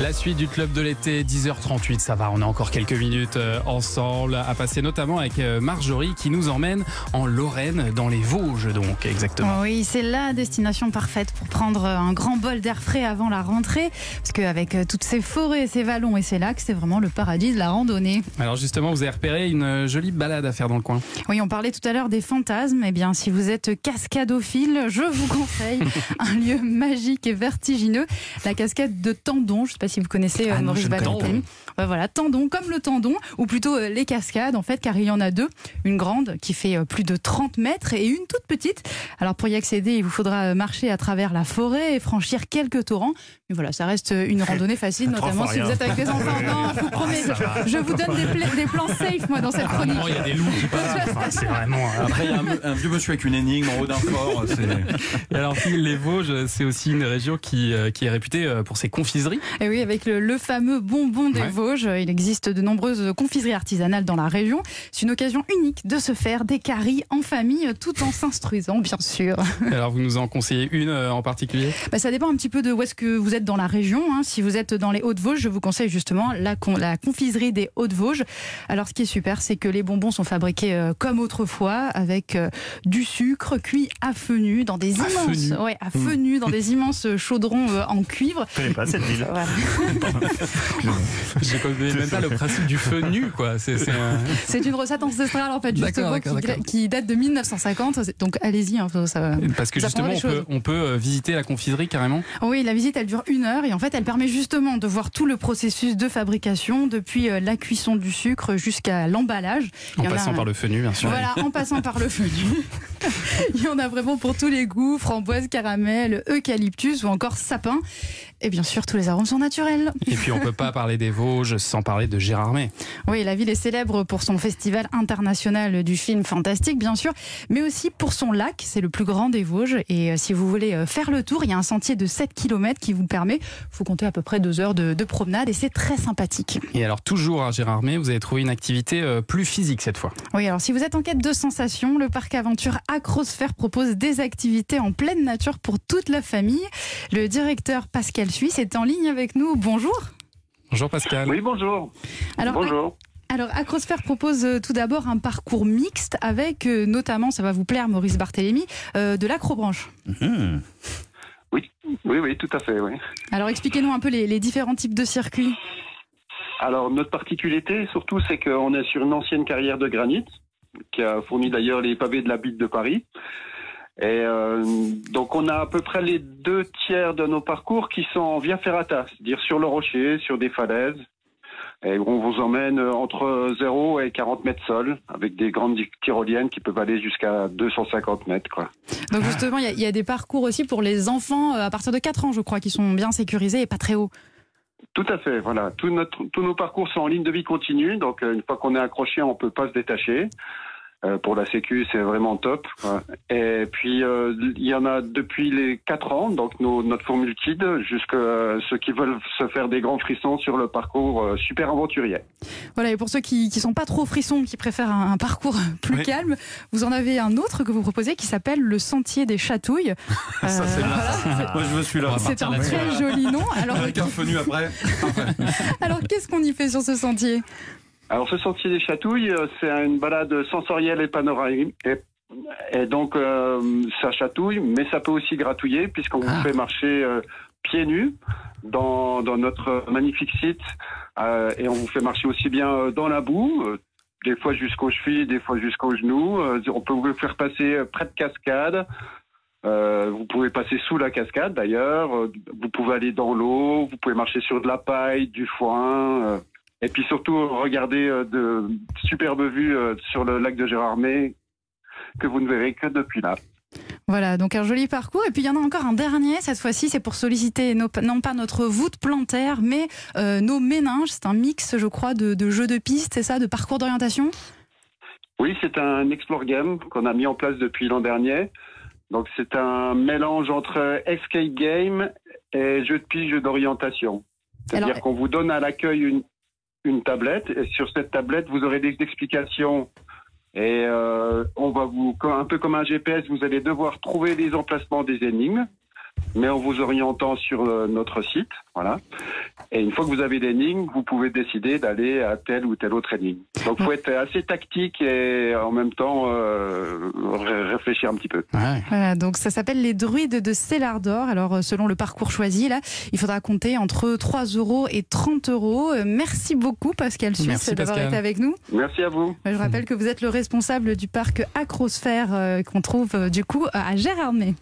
La suite du club de l'été, 10h38, ça va, on a encore quelques minutes euh, ensemble à passer, notamment avec euh, Marjorie qui nous emmène en Lorraine, dans les Vosges donc, exactement. Oui, c'est la destination parfaite pour prendre un grand bol d'air frais avant la rentrée, parce qu'avec euh, toutes ces forêts, ces vallons et ces lacs, c'est vraiment le paradis de la randonnée. Alors justement, vous avez repéré une jolie balade à faire dans le coin. Oui, on parlait tout à l'heure des fantasmes. Eh bien, si vous êtes cascadophile, je vous conseille un lieu magique et vertigineux, la cascade de Tendon. Je ne sais pas si vous connaissez euh, Ah Maurice Valentin. Voilà, Tendon, comme le tendon, ou plutôt euh, les cascades, en fait, car il y en a deux. Une grande qui fait euh, plus de 30 mètres et une toute petite. Alors, pour y accéder, il vous faudra marcher à travers la forêt et franchir quelques torrents. Mais voilà, ça reste une randonnée facile, notamment si vous êtes avec des enfants. Non, je vous promets, je, je vous donne des, pla- des plans safe, moi, dans cette chronique. il y a des loups qui passent. Enfin, c'est vraiment. euh, Après, il y a un, vieux monsieur avec une énigme en haut d'un fort. Et alors, les Vosges, c'est aussi une région qui, qui est réputée pour ses confiseries. Et oui, avec le, le fameux bonbon des Ouais. Vosges, il existe de nombreuses confiseries artisanales dans la région. C'est une occasion unique de se faire des caries en famille tout en s'instruisant, bien sûr. Et alors, vous nous en conseillez une euh, en particulier? Bah, ça dépend un petit peu de où est-ce que vous êtes dans la région. hein. Si vous êtes dans les Hauts-de-Vosges, je vous conseille justement la, con- la confiserie des Hauts-de-Vosges. Alors, ce qui est super, c'est que les bonbons sont fabriqués euh, comme autrefois, avec euh, du sucre cuit à feu nu dans des À feu immenses, nu. ouais, à feu nu, dans des immenses chaudrons euh, en cuivre. Je connais pas cette ville. Voilà. Je connais même pas le principe du feu nu, quoi. C'est c'est un- C'est une recette ancestrale en fait D'accord, justement d'accord, qui, d'accord. qui date de 1950. C'est- Donc allez-y, hein, ça. Parce que Ça justement, on peut, on peut euh, visiter la confiserie carrément? Oui, la visite elle dure une heure et en fait elle permet justement de voir tout le processus de fabrication depuis euh, la cuisson du sucre jusqu'à l'emballage. En passant par le feu nu, bien sûr. Voilà, en passant par le feu nu. Il y en a vraiment pour tous les goûts, framboise, caramel, eucalyptus ou encore sapin. Et bien sûr, tous les arômes sont naturels. Et puis, on peut pas parler des Vosges sans parler de Gérard May. Oui, la ville est célèbre pour son festival international du film fantastique, bien sûr, mais aussi pour son lac. C'est le plus grand des Vosges. Et euh, si vous voulez euh, faire le tour, il y a un sentier de 7 km qui vous permet, faut compter à peu près deux heures de, de promenade et c'est très sympathique. Et alors, toujours à Gérard May, vous avez trouvé une activité euh, plus physique cette fois. Oui, alors si vous êtes en quête de sensations, le parc aventure Acrosphère propose des activités en pleine nature pour toute la famille. Le directeur Pascal Suisse est en ligne avec nous. Bonjour. Bonjour Pascal. Oui, bonjour. Alors, bonjour. Alors, Acrosphère propose euh, tout d'abord un parcours mixte avec euh, notamment, ça va vous plaire, Maurice Barthélémy, euh, de l'acrobranche. Mhm. Oui, oui, oui, tout à fait, oui. Alors, expliquez-nous un peu les, les différents types de circuits. Alors, notre particularité, surtout, c'est qu'on est sur une ancienne carrière de granit, qui a fourni d'ailleurs les pavés de la bite de Paris. Et euh, donc, on a à peu près les deux tiers de nos parcours qui sont en via ferrata, c'est-à-dire sur le rocher, sur des falaises. Et on vous emmène entre 0 et 40 mètres sol, avec des grandes tyroliennes qui peuvent aller jusqu'à 250 mètres, quoi. Donc, justement, il y a- il y, a des parcours aussi pour les enfants euh, à partir de 4 ans, je crois, qui sont bien sécurisés et pas très hauts. Tout à fait, voilà. Tout notre, tous nos parcours sont en ligne de vie continue, donc euh, une fois qu'on est accroché, on peut pas se détacher. Euh, pour la Sécu, c'est vraiment top. Et puis, euh, il y en a depuis les 4 ans, donc nos, notre formule Kid, jusqu'à euh, ceux qui veulent se faire des grands frissons sur le parcours euh, super aventurier. Voilà, et pour ceux qui, qui sont pas trop frissons, qui préfèrent un, un parcours plus Oui. calme, vous en avez un autre que vous proposez qui s'appelle le Sentier des Chatouilles. Ça, c'est voilà. Moi, je veux celui-là. On va C'est un très joli nom. Alors, Avec un feu nu après. alors qu'est-ce qu'on y fait sur ce sentier? Alors, ce sentier des chatouilles, euh, c'est une balade sensorielle et panoramique. Et, donc, euh, ça chatouille, mais ça peut aussi gratouiller, puisqu'on Ah. vous fait marcher euh, pieds nus dans, dans notre magnifique site. Euh, et on vous fait marcher aussi bien euh, dans la boue, euh, des fois jusqu'aux chevilles, des fois jusqu'aux genoux. Euh, on peut vous faire passer euh, près de cascades. Euh, vous pouvez passer sous la cascade d'ailleurs. Vous pouvez aller dans l'eau. Vous pouvez marcher sur de la paille, du foin. Et puis surtout, regardez euh, de superbes vues euh, sur le lac de Gérardmer que vous ne verrez que depuis là. Voilà, donc un joli parcours. Et puis il y en a encore un dernier. Cette fois-ci, c'est pour solliciter nos- non pas notre voûte plantaire, mais euh, nos méninges. C'est un mix, je crois, de, de jeux de piste, c'est ça, de parcours d'orientation? Oui, c'est un Explore Game qu'on a mis en place depuis l'an dernier. Donc c'est un mélange entre escape game et jeu de piste, jeu d'orientation. C'est-à-dire qu'on vous donne à l'accueil une, une tablette et sur cette tablette, vous aurez des explications et euh, on va vous, un peu comme un GPS, vous allez devoir trouver les emplacements des énigmes. Mais en vous orientant sur euh, notre site. Voilà. Et une fois que vous avez l'énigme, vous pouvez décider d'aller à tel ou tel autre énigme. Donc, il faut être assez tactique et en même temps euh, ré- réfléchir un petit peu. Ouais. Voilà, donc ça s'appelle les druides de Célardor. Alors euh, selon le parcours choisi, là, il faudra compter entre 3 euros et 30 euros. Merci beaucoup Pascal Suisse Merci, d'avoir été avec nous. Merci à vous. Je rappelle que vous êtes le responsable du parc Acrosphère euh, qu'on trouve euh, du coup à Gérardmer.